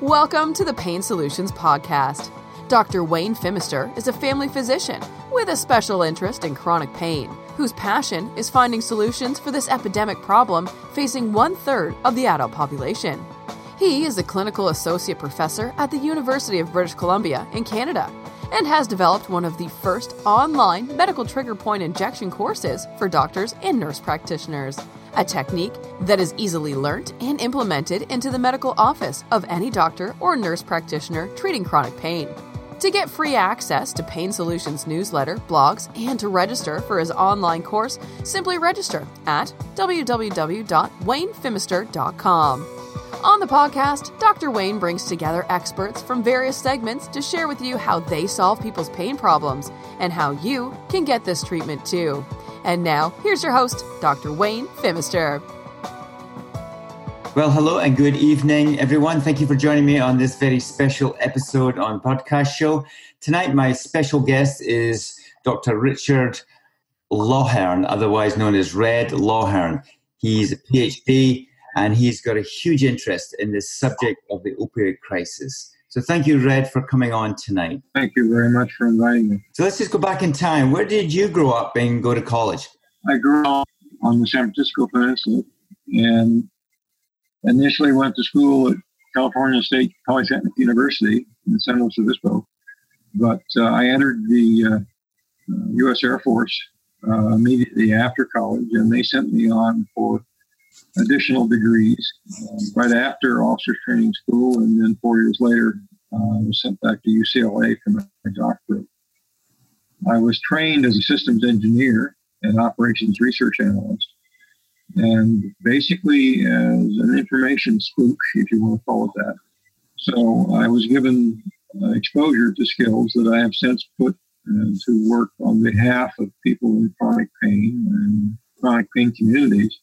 Welcome to the Pain Solutions Podcast. Dr. Wayne Phimister is a family physician with a special interest in chronic pain, whose passion is finding solutions for this epidemic problem facing one third of the adult population. He is a clinical associate professor at the University of British Columbia in Canada and has developed one of the first online medical trigger point injection courses for doctors and nurse practitioners a technique that is easily learnt and implemented into the medical office of any doctor or nurse practitioner treating chronic pain. To get free access to Pain Solutions newsletter, blogs, and to register for his online course, simply register at www.waynephimister.com. On the podcast, Dr. Wayne brings together experts from various segments to share with you how they solve people's pain problems and how you can get this treatment too. And now, here's your host, Dr. Wayne Phimister. Well, hello and good evening, everyone. Thank you for joining me on this very special episode on Podcast Show. Tonight, my special guest is Dr. Richard Lawhern, otherwise known as Red Lawhern. He's a PhD and he's got a huge interest in the subject of the opioid crisis. So thank you, Red, for coming on tonight. Thank you very much for inviting me. So let's just go back in time. Where did you grow up and go to college? I grew up on the San Francisco Peninsula and initially went to school at California State Polytechnic University in San Luis Obispo. But uh, I entered the uh, U.S. Air Force uh, immediately after college, and they sent me on for additional degrees um, right after officers training school, and then four years later, uh, I was sent back to UCLA for my doctorate. I was trained as a systems engineer and operations research analyst, and basically as an information spook, if you want to call it that. So I was given uh, exposure to skills that I have since put uh, to work on behalf of people in chronic pain and chronic pain communities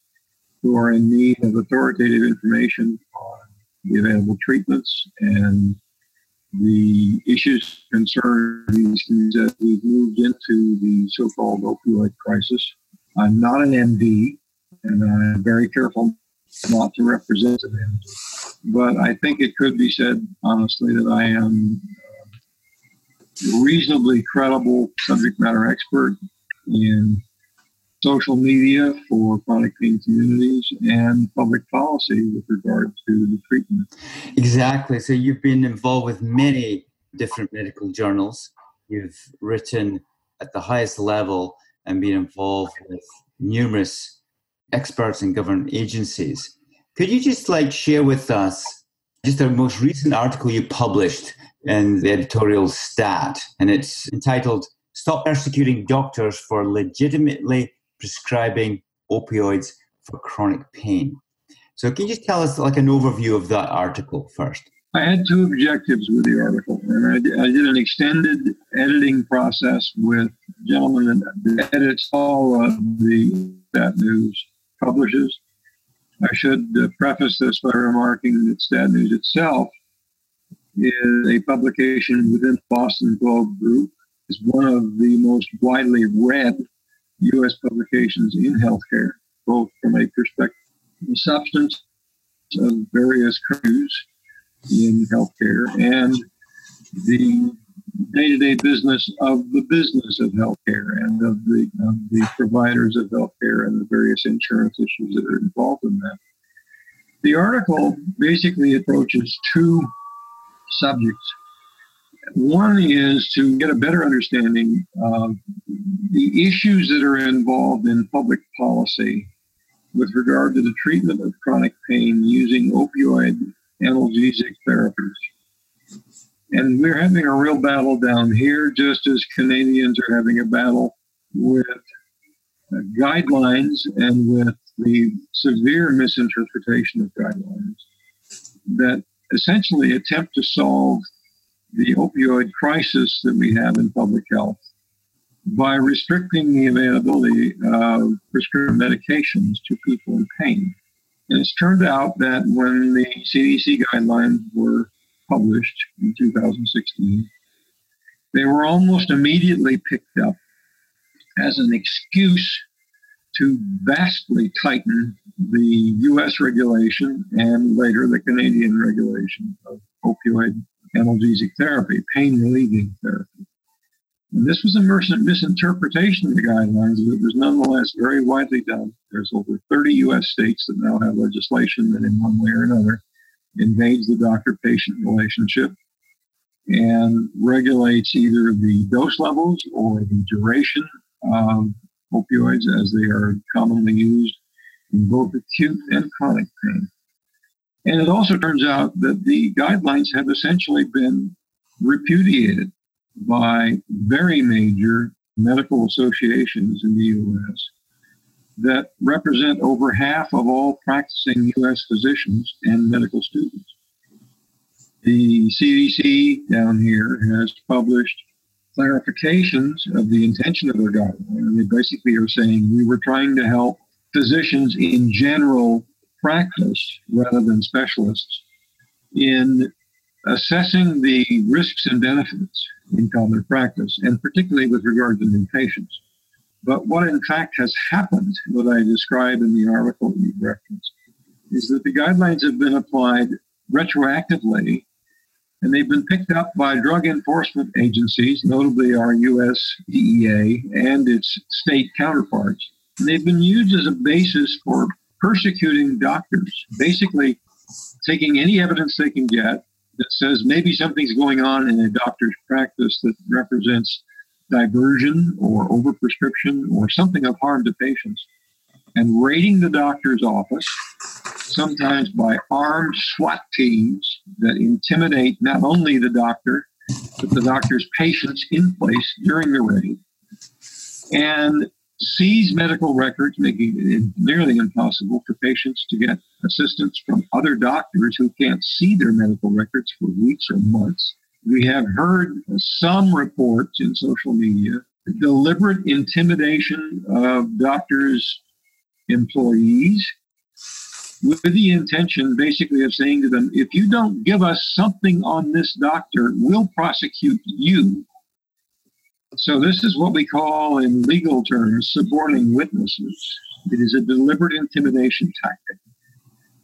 who are in need of authoritative information on the available treatments and the issues concerning these that we've moved into the so-called opioid crisis. I'm not an MD, and I'm very careful not to represent MD. But I think it could be said honestly that I am a reasonably credible subject matter expert in social media for chronic pain communities and public policy with regard to the treatment. Exactly. So you've been involved with many different medical journals. You've written at the highest level and been involved with numerous experts and government agencies. Could you just like share with us just the most recent article you published in the editorial stat and it's entitled Stop Persecuting Doctors for Legitimately prescribing opioids for chronic pain. So, can you just tell us like an overview of that article first? I had two objectives with the article, and I did, I did an extended editing process with gentlemen that edits all of the Stat News publishes. I should uh, preface this by remarking that Stat News itself is a publication within Boston Globe Group. is one of the most widely read U.S. publications in healthcare, both from a perspective of the substance of various crews in healthcare and the day-to-day business of the business of healthcare and of the, of the providers of healthcare and the various insurance issues that are involved in that. The article basically approaches two subjects one is to get a better understanding of the issues that are involved in public policy with regard to the treatment of chronic pain using opioid analgesic therapies. And we're having a real battle down here, just as Canadians are having a battle with guidelines and with the severe misinterpretation of guidelines that essentially attempt to solve the opioid crisis that we have in public health by restricting the availability of prescription medications to people in pain. And it's turned out that when the CDC guidelines were published in 2016, they were almost immediately picked up as an excuse to vastly tighten the US regulation and later the Canadian regulation of opioid analgesic therapy, pain relieving therapy. And this was a misinterpretation of the guidelines, but it was nonetheless very widely done. There's over 30 U.S. states that now have legislation that, in one way or another, invades the doctor patient relationship and regulates either the dose levels or the duration of opioids as they are commonly used in both acute and chronic pain. And it also turns out that the guidelines have essentially been repudiated by very major medical associations in the U.S. that represent over half of all practicing U.S. physicians and medical students. The CDC down here has published clarifications of the intention of their guideline. They basically are saying we were trying to help physicians in general practice rather than specialists in assessing the risks and benefits in common practice, and particularly with regard to new patients. But what in fact has happened, what I describe in the article you referenced, is that the guidelines have been applied retroactively and they've been picked up by drug enforcement agencies, notably our U.S. DEA and its state counterparts. And they've been used as a basis for persecuting doctors, basically taking any evidence they can get that says maybe something's going on in a doctor's practice that represents diversion or overprescription or something of harm to patients, and raiding the doctor's office, sometimes by armed SWAT teams that intimidate not only the doctor, but the doctor's patients in place during the raid, and seize medical records, making it nearly impossible for patients to get assistance from other doctors who can't see their medical records for weeks or months. We have heard some reports in social media deliberate intimidation of doctors' employees with the intention basically of saying to them, if you don't give us something on this doctor, we'll prosecute you so this is what we call in legal terms suborning witnesses. It is a deliberate intimidation tactic.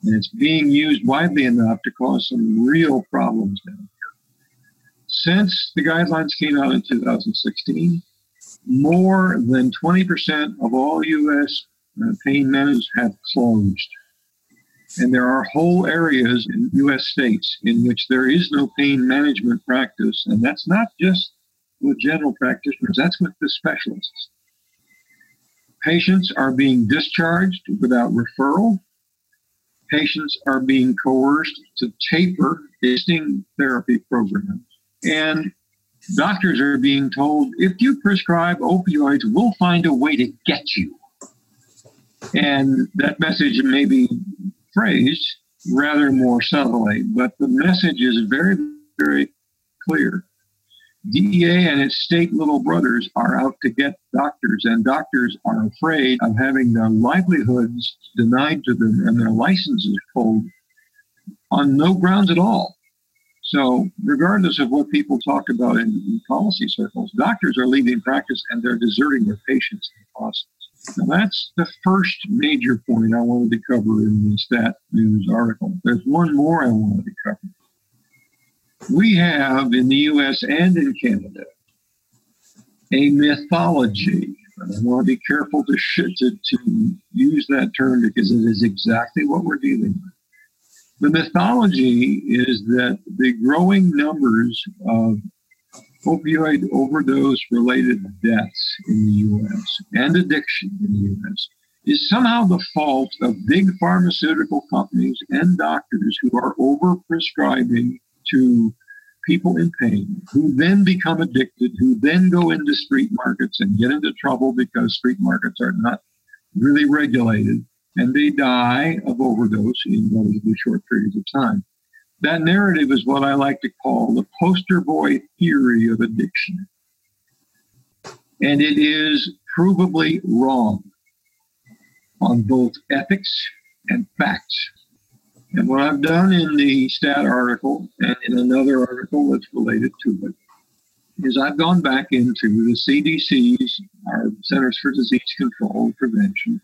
And it's being used widely enough to cause some real problems down here. Since the guidelines came out in 2016, more than 20% of all U.S. Uh, pain managers have closed. And there are whole areas in U.S. states in which there is no pain management practice. And that's not just with general practitioners, that's with the specialists. Patients are being discharged without referral. Patients are being coerced to taper existing therapy programs. And doctors are being told if you prescribe opioids, we'll find a way to get you. And that message may be phrased rather more subtly, but the message is very, very clear. DEA and its state little brothers are out to get doctors, and doctors are afraid of having their livelihoods denied to them and their licenses pulled on no grounds at all. So, regardless of what people talk about in, in policy circles, doctors are leaving practice and they're deserting their patients in the process. Now, that's the first major point I wanted to cover in the Stat News article. There's one more I wanted to cover we have in the US and in Canada a mythology. And I want to be careful to, to, to use that term because it is exactly what we're dealing with. The mythology is that the growing numbers of opioid overdose related deaths in the US and addiction in the US is somehow the fault of big pharmaceutical companies and doctors who are overprescribing to people in pain who then become addicted, who then go into street markets and get into trouble because street markets are not really regulated and they die of overdose in relatively short periods of time. That narrative is what I like to call the poster boy theory of addiction. And it is provably wrong on both ethics and facts. And what I've done in the stat article and in another article that's related to it is I've gone back into the CDC's, our Centers for Disease Control and Prevention,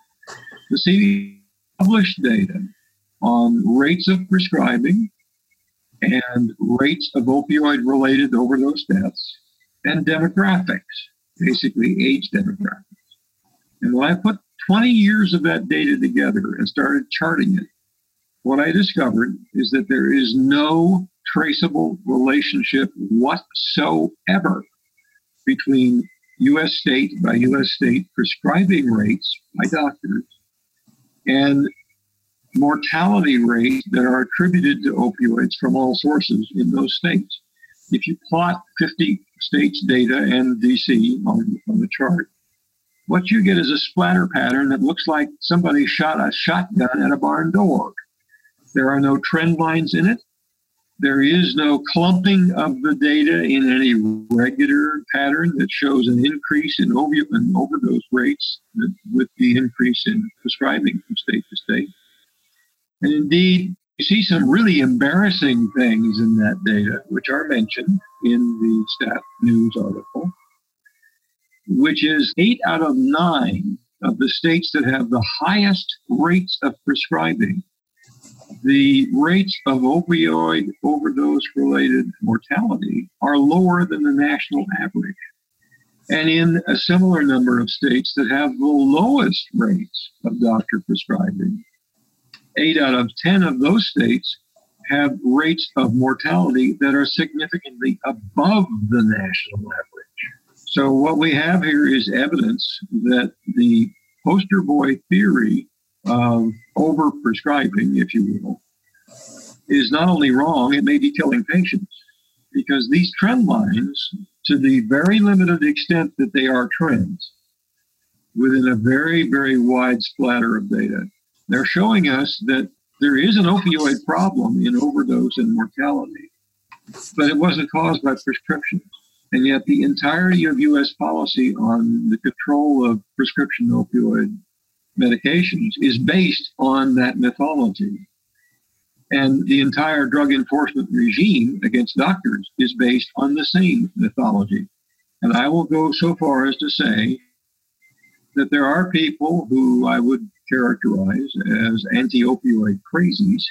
the CDC published data on rates of prescribing, and rates of opioid related overdose deaths and demographics, basically age demographics. And when I put 20 years of that data together and started charting it, what I discovered is that there is no traceable relationship whatsoever between U.S. state by U.S. state prescribing rates by doctors and mortality rates that are attributed to opioids from all sources in those states. If you plot 50 states' data and DC on, on the chart, what you get is a splatter pattern that looks like somebody shot a shotgun at a barn door. There are no trend lines in it. There is no clumping of the data in any regular pattern that shows an increase in, in overdose rates with the increase in prescribing from state to state. And indeed, you see some really embarrassing things in that data, which are mentioned in the Stat News article, which is eight out of nine of the states that have the highest rates of prescribing. The rates of opioid overdose related mortality are lower than the national average. And in a similar number of states that have the lowest rates of doctor prescribing, eight out of 10 of those states have rates of mortality that are significantly above the national average. So, what we have here is evidence that the poster boy theory of overprescribing, if you will, is not only wrong, it may be killing patients. Because these trend lines, to the very limited extent that they are trends, within a very, very wide splatter of data, they're showing us that there is an opioid problem in overdose and mortality, but it wasn't caused by prescriptions. And yet, the entirety of U.S. policy on the control of prescription opioid medications is based on that mythology. And the entire drug enforcement regime against doctors is based on the same mythology. And I will go so far as to say that there are people who I would characterize as anti opioid crazies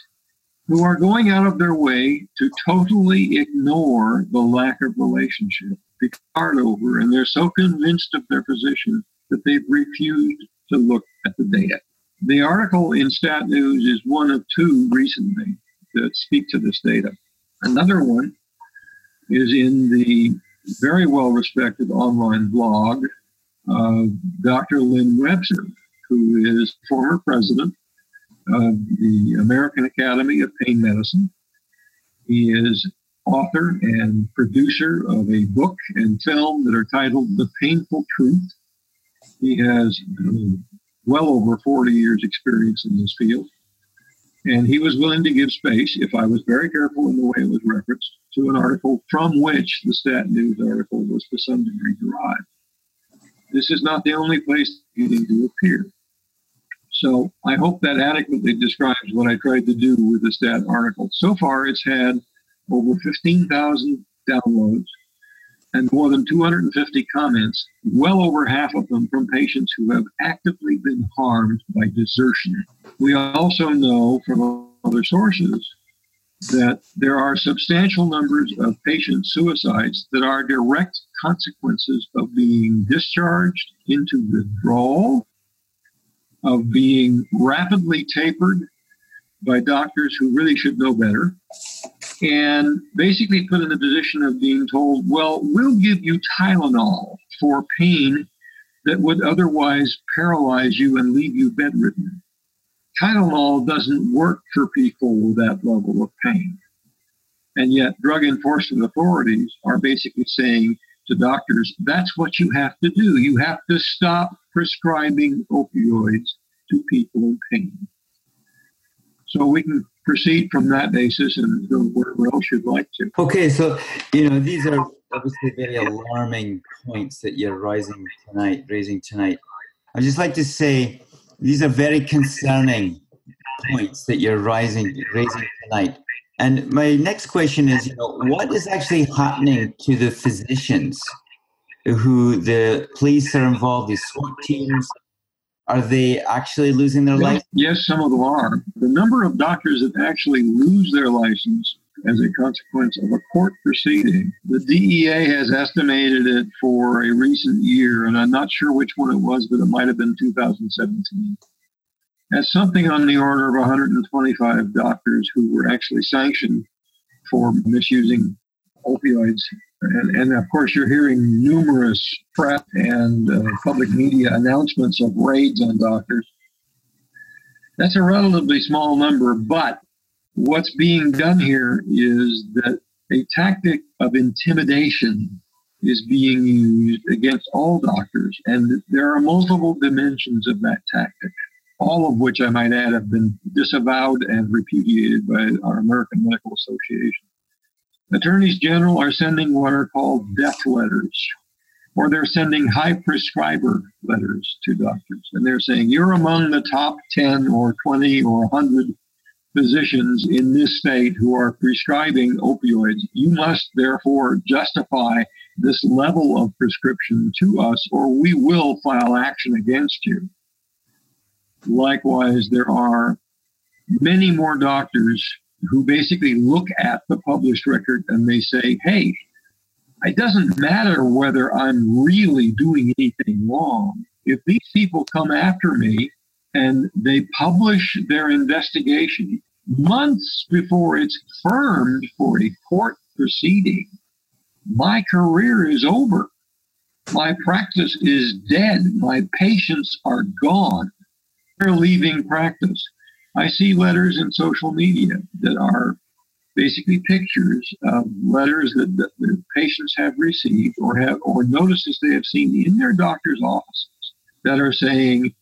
who are going out of their way to totally ignore the lack of relationship, be hard over, and they're so convinced of their position that they've refused to look at the data. The article in Stat News is one of two recently that speak to this data. Another one is in the very well respected online blog of Dr. Lynn Webster, who is former president of the American Academy of Pain Medicine. He is author and producer of a book and film that are titled The Painful Truth. He has uh, well over 40 years experience in this field. And he was willing to give space, if I was very careful in the way it was referenced, to an article from which the Stat News article was to some degree derived. This is not the only place need to appear. So I hope that adequately describes what I tried to do with the stat article. So far, it's had over 15,000 downloads and more than 250 comments, well over half of them from patients who have actively been harmed by desertion. We also know from other sources that there are substantial numbers of patient suicides that are direct consequences of being discharged into withdrawal of being rapidly tapered by doctors who really should know better and basically put in the position of being told, well, we'll give you Tylenol for pain that would otherwise paralyze you and leave you bedridden. Tylenol doesn't work for people with that level of pain. And yet, drug enforcement authorities are basically saying to doctors, that's what you have to do. You have to stop prescribing opioids to people in pain. So we can proceed from that basis and go wherever else you'd like to. Okay, so you know these are obviously very alarming points that you're raising tonight. Raising tonight, I just like to say these are very concerning points that you're raising raising tonight. And my next question is, you know, what is actually happening to the physicians who the police are involved, these SWAT teams? Are they actually losing their license? Yes, some of them are. The number of doctors that actually lose their license as a consequence of a court proceeding. The DEA has estimated it for a recent year, and I'm not sure which one it was, but it might have been 2017. As something on the order of 125 doctors who were actually sanctioned for misusing opioids. And, and of course, you're hearing numerous press and uh, public media announcements of raids on doctors. That's a relatively small number, but what's being done here is that a tactic of intimidation is being used against all doctors. And there are multiple dimensions of that tactic, all of which I might add have been disavowed and repudiated by our American Medical Association. Attorneys general are sending what are called death letters, or they're sending high prescriber letters to doctors. And they're saying, you're among the top 10 or 20 or 100 physicians in this state who are prescribing opioids. You must therefore justify this level of prescription to us, or we will file action against you. Likewise, there are many more doctors who basically look at the published record and they say, hey, it doesn't matter whether I'm really doing anything wrong. If these people come after me and they publish their investigation months before it's confirmed for a court proceeding, my career is over. My practice is dead. My patients are gone. They're leaving practice. I see letters in social media that are basically pictures of letters that, the patients have received or have or notices they have seen in their doctor's offices that are saying,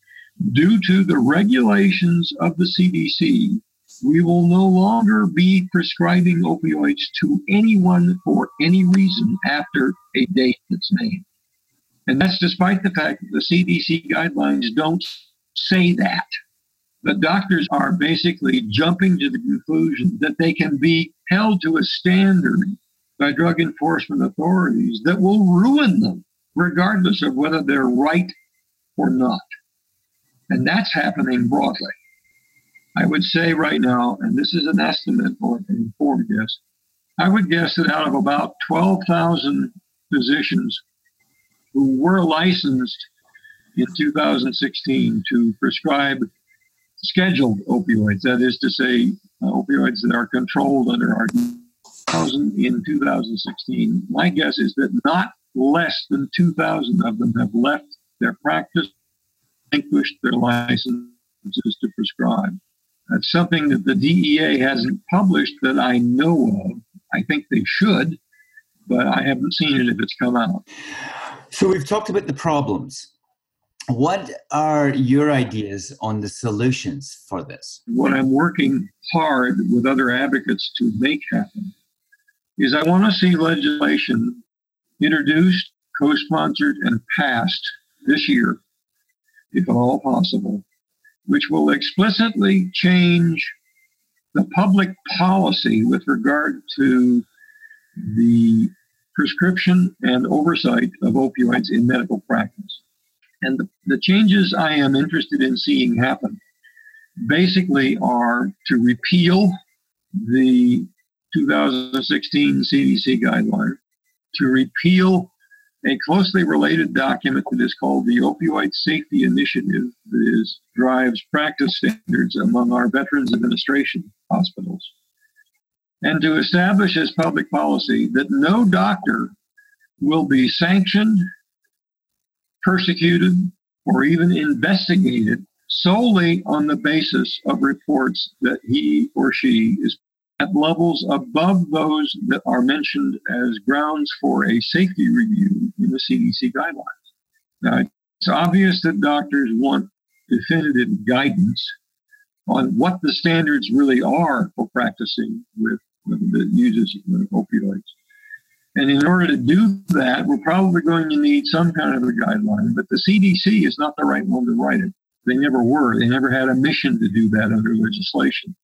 due to the regulations of the CDC, we will no longer be prescribing opioids to anyone for any reason after a date that's named. And that's despite the fact that the CDC guidelines don't say that. The doctors are basically jumping to the conclusion that they can be held to a standard by drug enforcement authorities that will ruin them, regardless of whether they're right or not. And that's happening broadly. I would say right now, and this is an estimate or an informed guess, I would guess that out of about 12,000 physicians who were licensed in 2016 to prescribe scheduled opioids, that is to say, uh, opioids that are controlled under our 2000 in 2016, my guess is that not less than 2,000 of them have left their practice, relinquished their licenses to prescribe. That's something that the DEA hasn't published that I know of. I think they should, but I haven't seen it if it's come out. So we've talked about the problems. What are your ideas on the solutions for this? What I'm working hard with other advocates to make happen is I want to see legislation introduced, co sponsored, and passed this year, if at all possible, which will explicitly change the public policy with regard to the prescription and oversight of opioids in medical practice. And the, the changes I am interested in seeing happen basically are to repeal the 2016 CDC guideline, to repeal a closely related document that is called the Opioid Safety Initiative that is, drives practice standards among our Veterans Administration hospitals, and to establish as public policy that no doctor will be sanctioned persecuted, or even investigated solely on the basis of reports that he or she is at levels above those that are mentioned as grounds for a safety review in the CDC guidelines. Now, it's obvious that doctors want definitive guidance on what the standards really are for practicing with that uses of opioids. And in order to do that, we're probably going to need some kind of a guideline, but the CDC is not the right one to write it. They never were. They never had a mission to do that under legislation.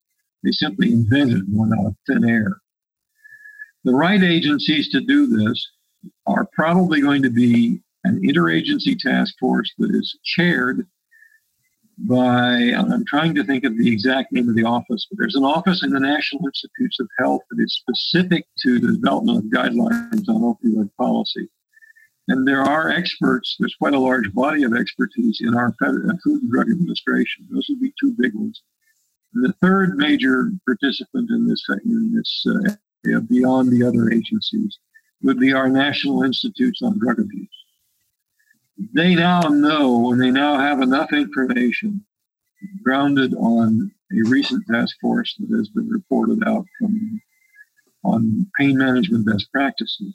They simply invented one out of thin air. The right agencies to do this are probably going to be an interagency task force that is chaired by, I'm trying to think of the exact name of the office, but there's an office in the National Institutes of Health that is specific to the development of guidelines on opioid policy. And there are experts, there's quite a large body of expertise in our Food and Drug Administration. Those would be two big ones. The third major participant in this, in this uh, beyond the other agencies, would be our National Institutes on Drug Abuse they now know and they now have enough information grounded on a recent task force that has been reported out from on pain management best practices.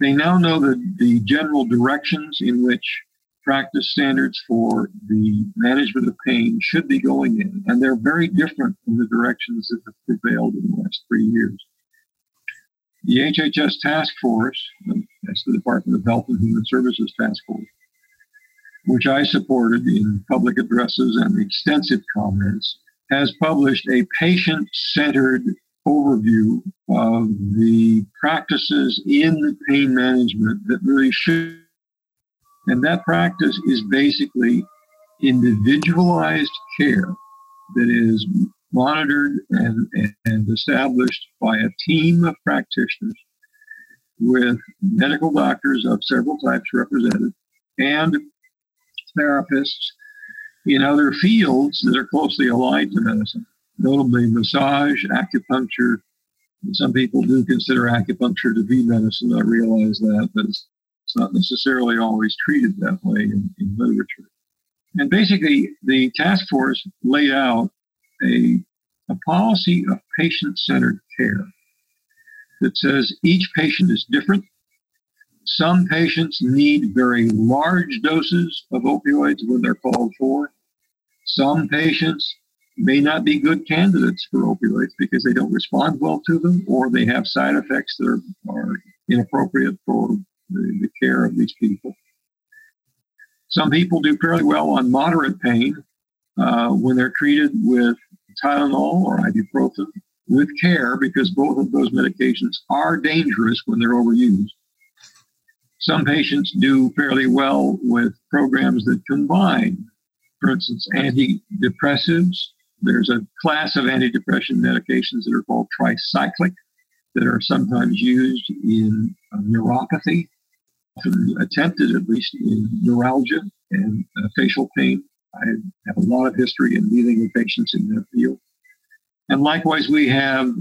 They now know that the general directions in which practice standards for the management of pain should be going in, and they're very different from the directions that have prevailed in the last three years. The HHS task force, that's the Department of Health and Human Services task force, which I supported in public addresses and extensive comments, has published a patient centered overview of the practices in pain management that really should. And that practice is basically individualized care that is monitored and, and established by a team of practitioners with medical doctors of several types represented and therapists in other fields that are closely allied to medicine, notably massage, acupuncture. Some people do consider acupuncture to be medicine. I realize that, but it's, not necessarily always treated that way in, in literature. And basically, the task force laid out a, a policy of patient centered care that says each patient is different some patients need very large doses of opioids when they're called for. Some patients may not be good candidates for opioids because they don't respond well to them or they have side effects that are, are inappropriate for the, the care of these people. Some people do fairly well on moderate pain uh, when they're treated with Tylenol or ibuprofen with care because both of those medications are dangerous when they're overused. Some patients do fairly well with programs that combine, for instance, antidepressives. There's a class of antidepressant medications that are called tricyclic that are sometimes used in neuropathy, often attempted at least in neuralgia and uh, facial pain. I have a lot of history in dealing with patients in that field. And likewise, we have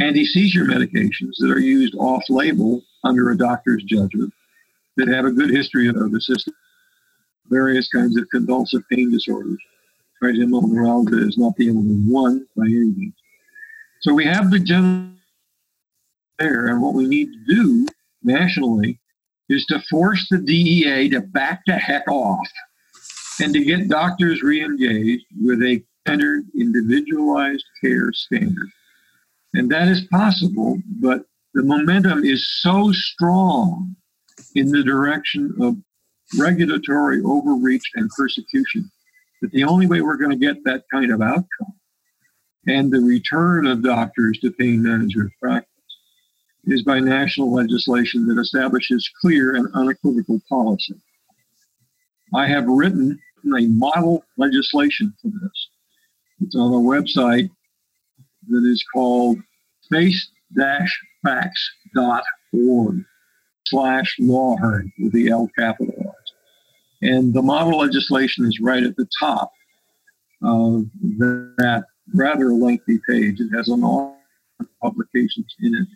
anti seizure medications that are used off label under a doctor's judgment that have a good history of system. Various kinds of convulsive pain disorders. Trigeminal neuralgia is not the only one by any means. So we have the general there, and what we need to do nationally is to force the DEA to back the heck off and to get doctors re-engaged with a centered, individualized care standard. And that is possible, but the momentum is so strong in the direction of regulatory overreach and persecution. That the only way we're going to get that kind of outcome and the return of doctors to pain management practice is by national legislation that establishes clear and unequivocal policy. I have written a model legislation for this. It's on a website that is called face-facts.org slash Lawhern with the L capitalized. And the model legislation is right at the top of that rather lengthy page. It has an all publications in it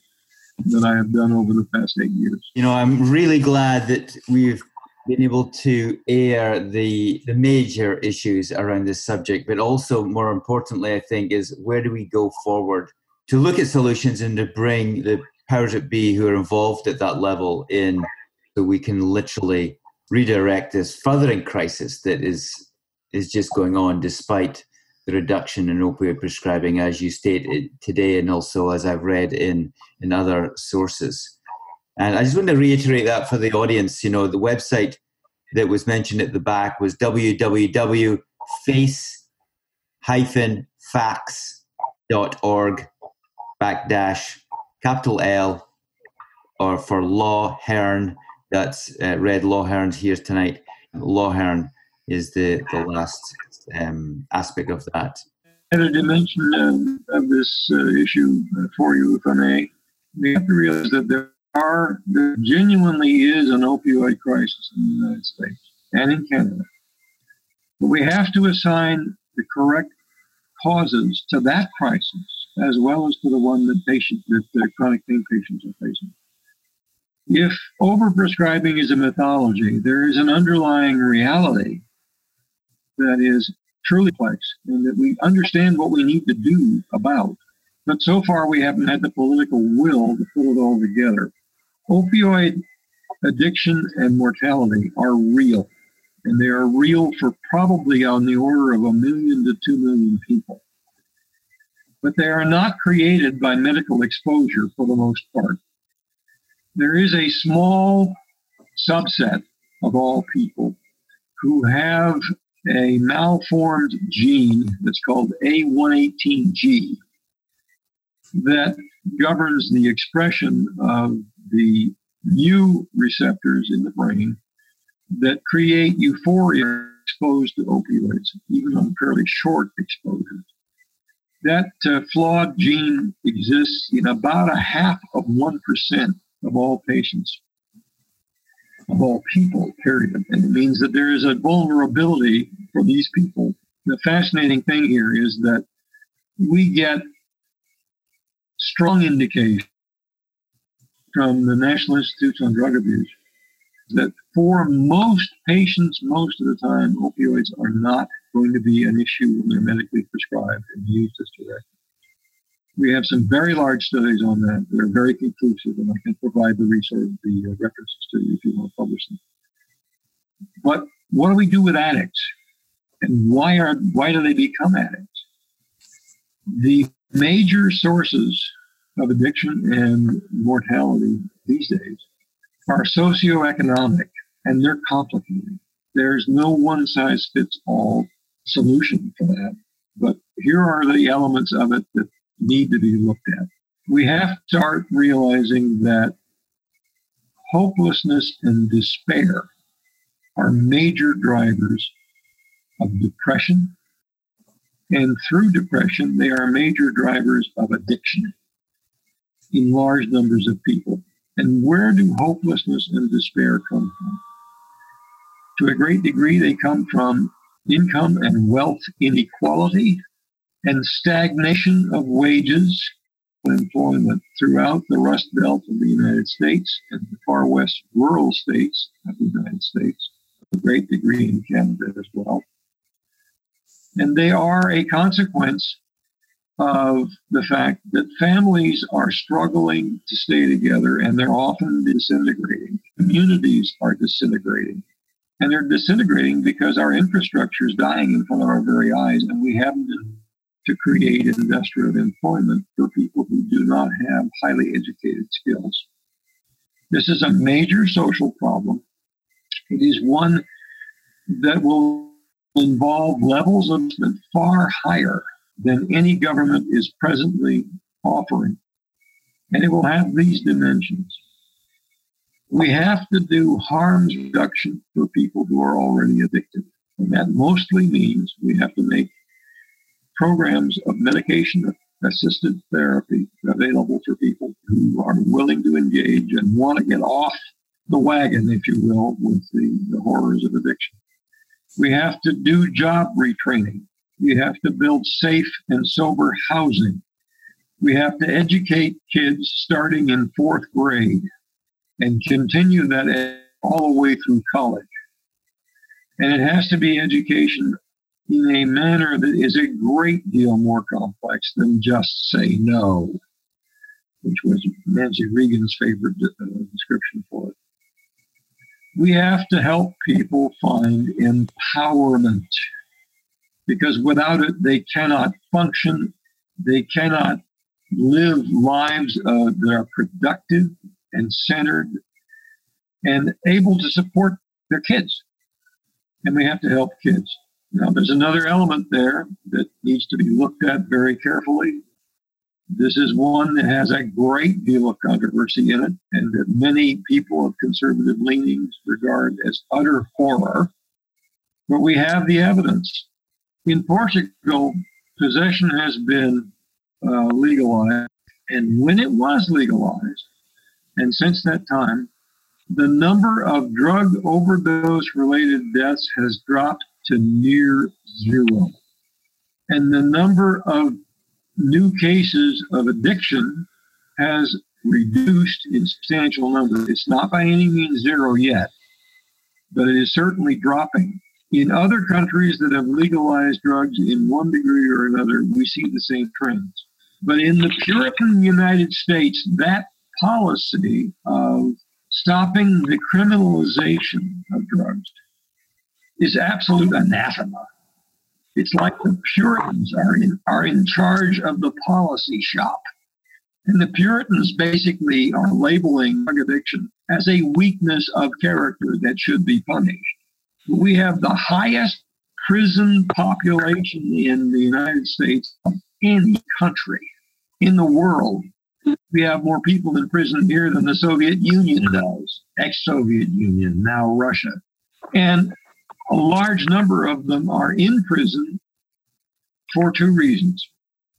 that I have done over the past eight years. You know, I'm really glad that we've been able to air the the major issues around this subject, but also more importantly, I think, is where do we go forward to look at solutions and to bring the powers that be who are involved at that level in so we can literally redirect this furthering crisis that is is just going on despite the reduction in opioid prescribing as you stated today and also as I've read in in other sources. And I just want to reiterate that for the audience, you know, the website that was mentioned at the back was www.face-facts.org backdash capital L, or for Law Hern, that's uh, Red Lawhern here tonight. Lawhern is the, the last um, aspect of that. Another dimension uh, of this uh, issue uh, for you, if I may, we have to realize that there are, there genuinely is an opioid crisis in the United States and in Canada. But we have to assign the correct causes to that crisis as well as to the one that patient that the chronic pain patients are facing. If overprescribing is a mythology, there is an underlying reality that is truly complex and that we understand what we need to do about. But so far, we haven't had the political will to pull it all together. Opioid addiction and mortality are real, and they are real for probably on the order of a million to two million people. But they are not created by medical exposure for the most part. There is a small subset of all people who have a malformed gene that's called A118G that governs the expression of the mu receptors in the brain that create euphoria exposed to opioids, even on fairly short exposures. That uh, flawed gene exists in about a half of 1% of all patients, of all people, period. And it means that there is a vulnerability for these people. The fascinating thing here is that we get strong indication from the National Institutes on Drug Abuse that for most patients, most of the time, opioids are not going to be an issue when they're medically prescribed and used as directed. We have some very large studies on that that are very conclusive, and I can provide the resource, the uh, references to you if you want to publish them. But what do we do with addicts, and why are why do they become addicts? The major sources of addiction and mortality these days are socioeconomic and they're complicated. There's no one size fits all solution for that. But here are the elements of it that need to be looked at. We have to start realizing that hopelessness and despair are major drivers of depression. And through depression, they are major drivers of addiction in large numbers of people. And where do hopelessness and despair come from? To a great degree, they come from income and wealth inequality and stagnation of wages and employment throughout the Rust Belt of the United States and the far west rural states of the United States, a great degree in Canada as well. And they are a consequence of the fact that families are struggling to stay together and they're often disintegrating. Communities are disintegrating. And they're disintegrating because our infrastructure is dying in front of our very eyes and we haven't to create industrial employment for people who do not have highly educated skills. This is a major social problem. It is one that will involve levels of far higher than any government is presently offering. And it will have these dimensions. We have to do harms reduction for people who are already addicted. And that mostly means we have to make programs of medication assisted therapy available for people who are willing to engage and want to get off the wagon, if you will, with the, the horrors of addiction. We have to do job retraining we have to build safe and sober housing. We have to educate kids starting in fourth grade and continue that all the way through college. And it has to be education in a manner that is a great deal more complex than just say no, which was Nancy Reagan's favorite uh, description for it. We have to help people find empowerment because without it, they cannot function. They cannot live lives uh, that are productive and centered and able to support their kids. And we have to help kids. Now, there's another element there that needs to be looked at very carefully. This is one that has a great deal of controversy in it and that many people of conservative leanings regard as utter horror. But we have the evidence In Portugal, possession has been uh, legalized, and when it was legalized, and since that time, the number of drug overdose related deaths has dropped to near zero. And the number of new cases of addiction has reduced in substantial numbers. It's not by any means zero yet, but it is certainly dropping. In other countries that have legalized drugs in one degree or another, we see the same trends. But in the Puritan United States, that policy of stopping the criminalization of drugs is absolute anathema. It's like the Puritans are in, are in charge of the policy shop. And the Puritans basically are labeling drug addiction as a weakness of character that should be punished. We have the highest prison population in the United States of any country in the world. We have more people in prison here than the Soviet Union does, ex Soviet Union, now Russia. And a large number of them are in prison for two reasons.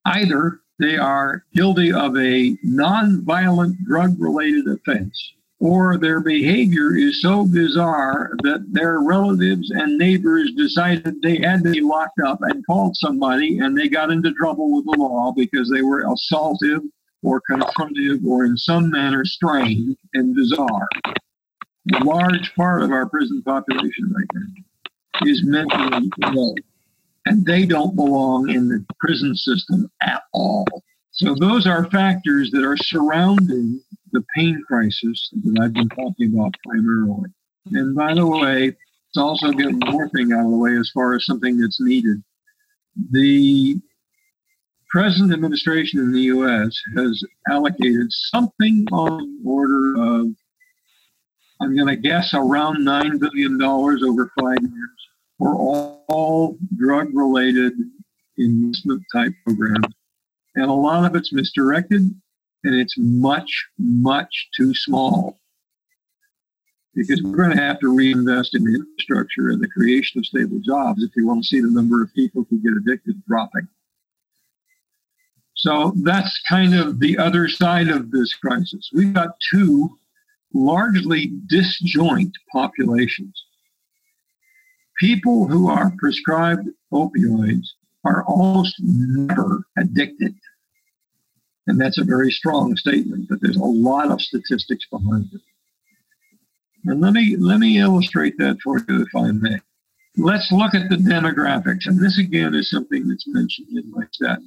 Either they are guilty of a non-violent drug-related offense, or their behavior is so bizarre that their relatives and neighbors decided they had to be locked up and called somebody and they got into trouble with the law because they were assaultive or confrontive or in some manner strange and bizarre. A large part of our prison population right now is mentally ill, and they don't belong in the prison system at all. So those are factors that are surrounding the pain crisis that I've been talking about primarily. And by the way, it's also getting more thing out of the way as far as something that's needed. The present administration in the U.S. has allocated something on the order of, I'm going to guess, around $9 billion over five years for all, all drug related investment type programs. And a lot of it's misdirected and it's much, much too small. Because we're going to have to reinvest in the infrastructure and the creation of stable jobs if you want to see the number of people who get addicted dropping. So that's kind of the other side of this crisis. We've got two largely disjoint populations people who are prescribed opioids are almost never addicted. And that's a very strong statement, but there's a lot of statistics behind it. And let me let me illustrate that for you if I may. Let's look at the demographics. And this again is something that's mentioned in my stat.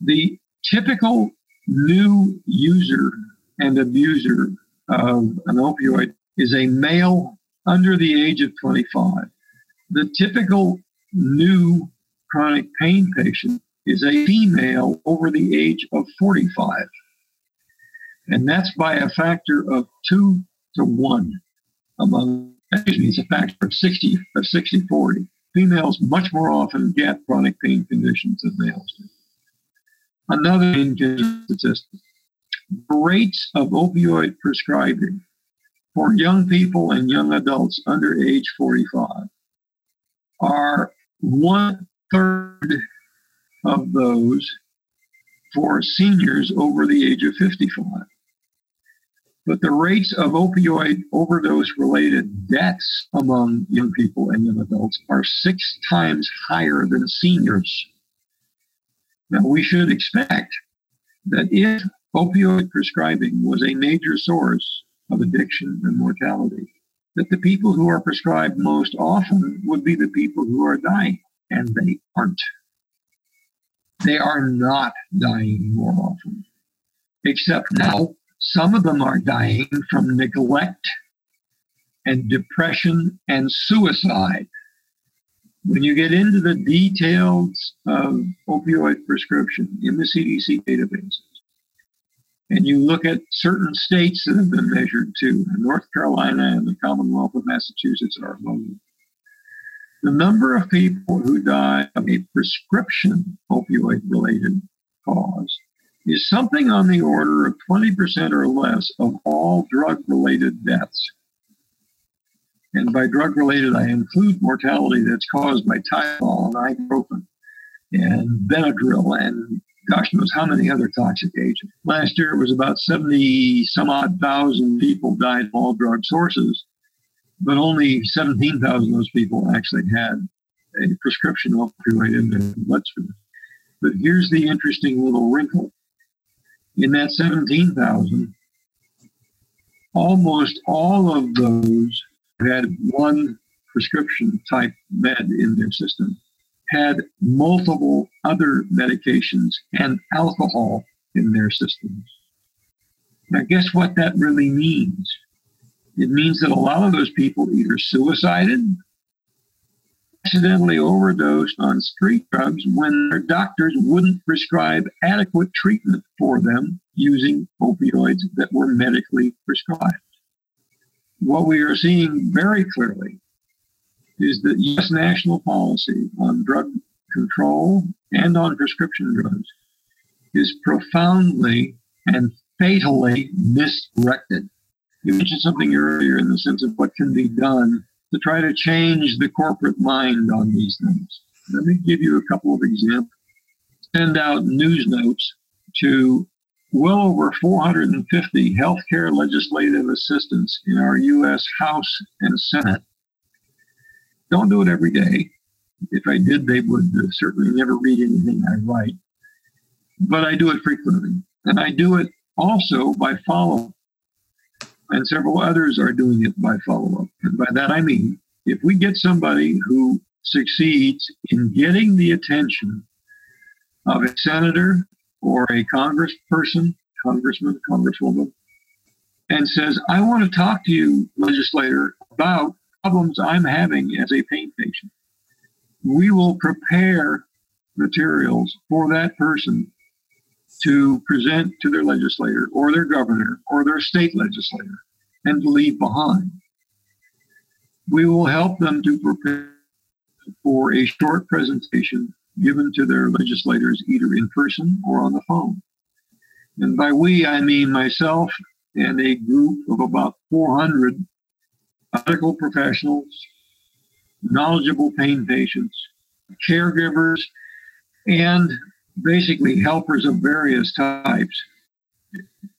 The typical new user and abuser of an opioid is a male under the age of 25 the typical new chronic pain patient is a female over the age of 45. And that's by a factor of two to one among, excuse me, it's a factor of 60, of 60, 40. Females much more often get chronic pain conditions than males do. Another interesting statistic, rates of opioid prescribing for young people and young adults under age 45 are one third of those for seniors over the age of 55. But the rates of opioid overdose related deaths among young people and young adults are six times higher than seniors. Now, we should expect that if opioid prescribing was a major source of addiction and mortality, that the people who are prescribed most often would be the people who are dying, and they aren't. They are not dying more often, except now some of them are dying from neglect and depression and suicide. When you get into the details of opioid prescription in the CDC databases, and you look at certain states that have been measured too, North Carolina and the Commonwealth of Massachusetts are among them. The number of people who die of a prescription opioid related cause is something on the order of 20% or less of all drug related deaths. And by drug related, I include mortality that's caused by Tylenol and ibuprofen. and Benadryl and gosh knows how many other toxic agents. Last year it was about 70 some odd thousand people died of all drug sources, but only 17,000 of those people actually had a prescription opioid in their bloodstream. But here's the interesting little wrinkle. In that 17,000, almost all of those had one prescription type med in their system had multiple other medications and alcohol in their systems. Now, guess what that really means? It means that a lot of those people either suicided, accidentally overdosed on street drugs when their doctors wouldn't prescribe adequate treatment for them using opioids that were medically prescribed. What we are seeing very clearly is that U.S. national policy on drug control and on prescription drugs is profoundly and fatally misdirected. You mentioned something earlier in the sense of what can be done to try to change the corporate mind on these things. Let me give you a couple of examples. Send out news notes to well over 450 healthcare legislative assistants in our U.S. House and Senate don't do it every day. If I did, they would certainly never read anything I write. But I do it frequently. And I do it also by follow and several others are doing it by follow up. And by that I mean, if we get somebody who succeeds in getting the attention of a senator or a congressperson, congressman, congresswoman, and says, I want to talk to you, legislator, about problems I'm having as a pain patient. We will prepare materials for that person to present to their legislator or their governor or their state legislator and to leave behind. We will help them to prepare for a short presentation given to their legislators either in person or on the phone. And by we, I mean myself and a group of about 400 medical professionals, knowledgeable pain patients, caregivers, and basically helpers of various types.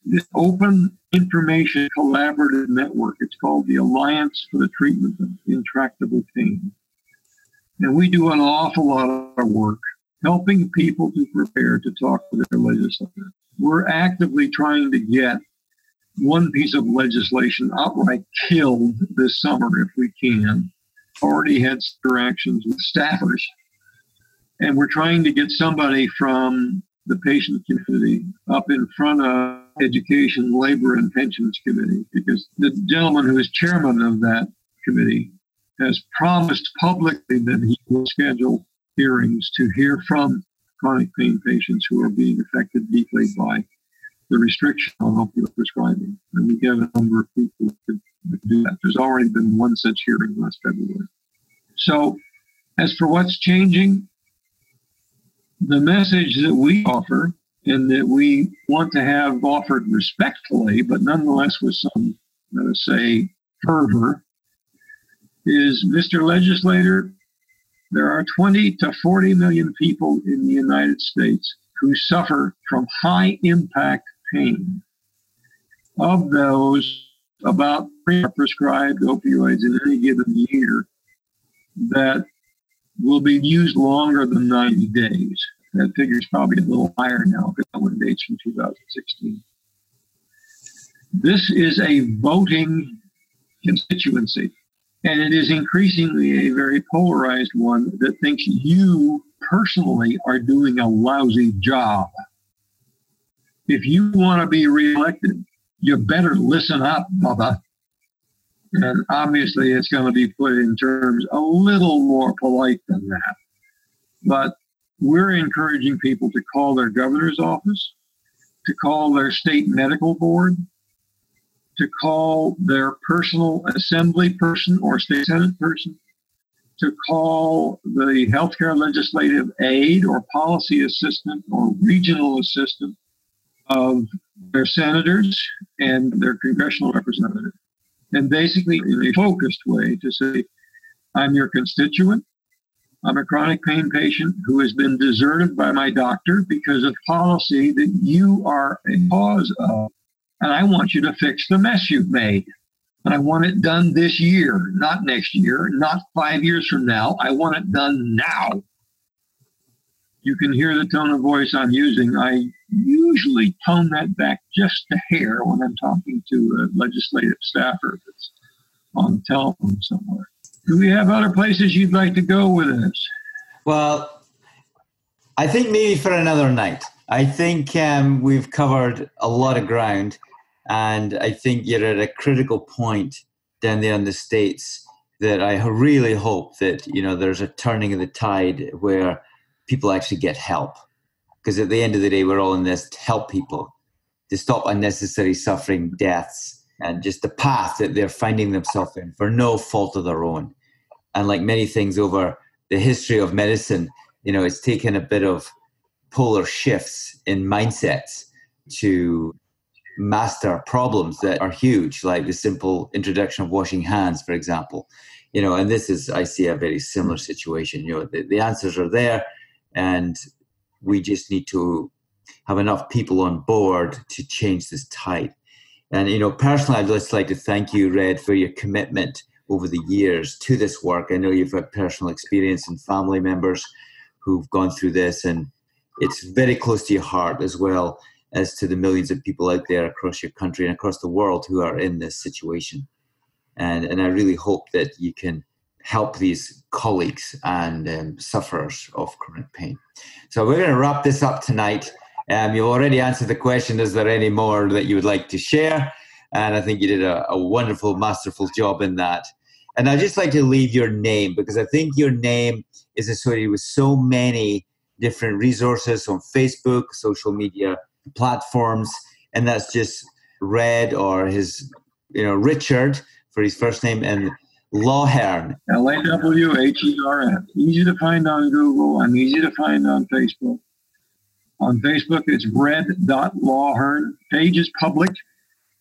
This open information collaborative network, it's called the Alliance for the Treatment of Intractable Pain. And we do an awful lot of work helping people to prepare to talk to their legislator. We're actively trying to get one piece of legislation outright killed this summer if we can. Already had interactions with staffers. And we're trying to get somebody from the patient community up in front of Education, Labor, and Pensions Committee because the gentleman who is chairman of that committee has promised publicly that he will schedule hearings to hear from chronic pain patients who are being affected deeply by the restriction on opioid prescribing. And we have a number of people who do that. There's already been one such hearing last February. So, as for what's changing, the message that we offer and that we want to have offered respectfully, but nonetheless with some, let us say, fervor, is Mr. Legislator, there are 20 to 40 million people in the United States who suffer from high impact pain. Of those, about three are prescribed opioids in any given year that will be used longer than 90 days. That figure is probably a little higher now because that one dates from 2016. This is a voting constituency, and it is increasingly a very polarized one that thinks you personally are doing a lousy job if you want to be reelected, you better listen up, Bubba. And obviously, it's going to be put in terms a little more polite than that. But we're encouraging people to call their governor's office, to call their state medical board, to call their personal assembly person or state senate person, to call the healthcare legislative aide or policy assistant or regional assistant of their senators and their congressional representatives. And basically, in a focused way, to say, I'm your constituent. I'm a chronic pain patient who has been deserted by my doctor because of policy that you are a cause of. And I want you to fix the mess you've made. And I want it done this year, not next year, not five years from now. I want it done now. You can hear the tone of voice I'm using. I usually tone that back just a hair when I'm talking to a legislative staffer that's on the telephone somewhere. Do we have other places you'd like to go with us? Well, I think maybe for another night. I think um, we've covered a lot of ground, and I think you're at a critical point down there in the states that I really hope that you know there's a turning of the tide where people actually get help, because at the end of the day, we're all in this to help people to stop unnecessary suffering, deaths, and just the path that they're finding themselves in for no fault of their own. And like many things over the history of medicine, you know, it's taken a bit of polar shifts in mindsets to master problems that are huge, like the simple introduction of washing hands, for example. You know, and this is, I see a very similar situation. You know, the, the answers are there, and we just need to have enough people on board to change this tide. And, you know, personally, I'd just like to thank you, Red, for your commitment over the years to this work. I know you've had personal experience and family members who've gone through this, and it's very close to your heart as well as to the millions of people out there across your country and across the world who are in this situation. And, and I really hope that you can help these colleagues and um, sufferers of chronic pain. So we're going to wrap this up tonight. Um, you've already answered the question is there any more that you would like to share? And I think you did a, a wonderful, masterful job in that. And I'd just like to leave your name because I think your name is associated with so many different resources on Facebook, social media platforms, and that's just Red or his, you know, Richard for his first name and Lawhern. L A W H E R N. Easy to find on Google and easy to find on Facebook. On Facebook, it's red.lawhern. Page is public.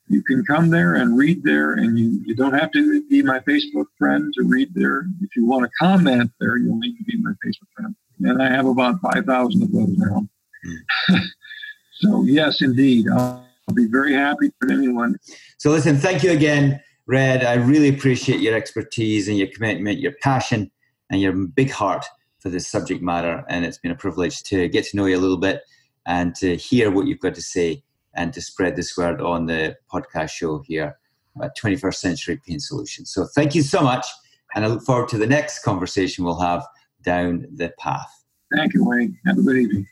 You can come there and read there, and you, you don't have to be my Facebook friend to read there. If you want to comment there, you'll need to be my Facebook friend. And I have about 5,000 of those now. so, yes, indeed. I'll be very happy for anyone. So, listen, thank you again, Red. I really appreciate your expertise and your commitment, your passion, and your big heart for this subject matter. And it's been a privilege to get to know you a little bit and to hear what you've got to say and to spread this word on the podcast show here at 21st Century Pain Solutions. So thank you so much. And I look forward to the next conversation we'll have down the path. Thank you, Wayne. Have a good evening.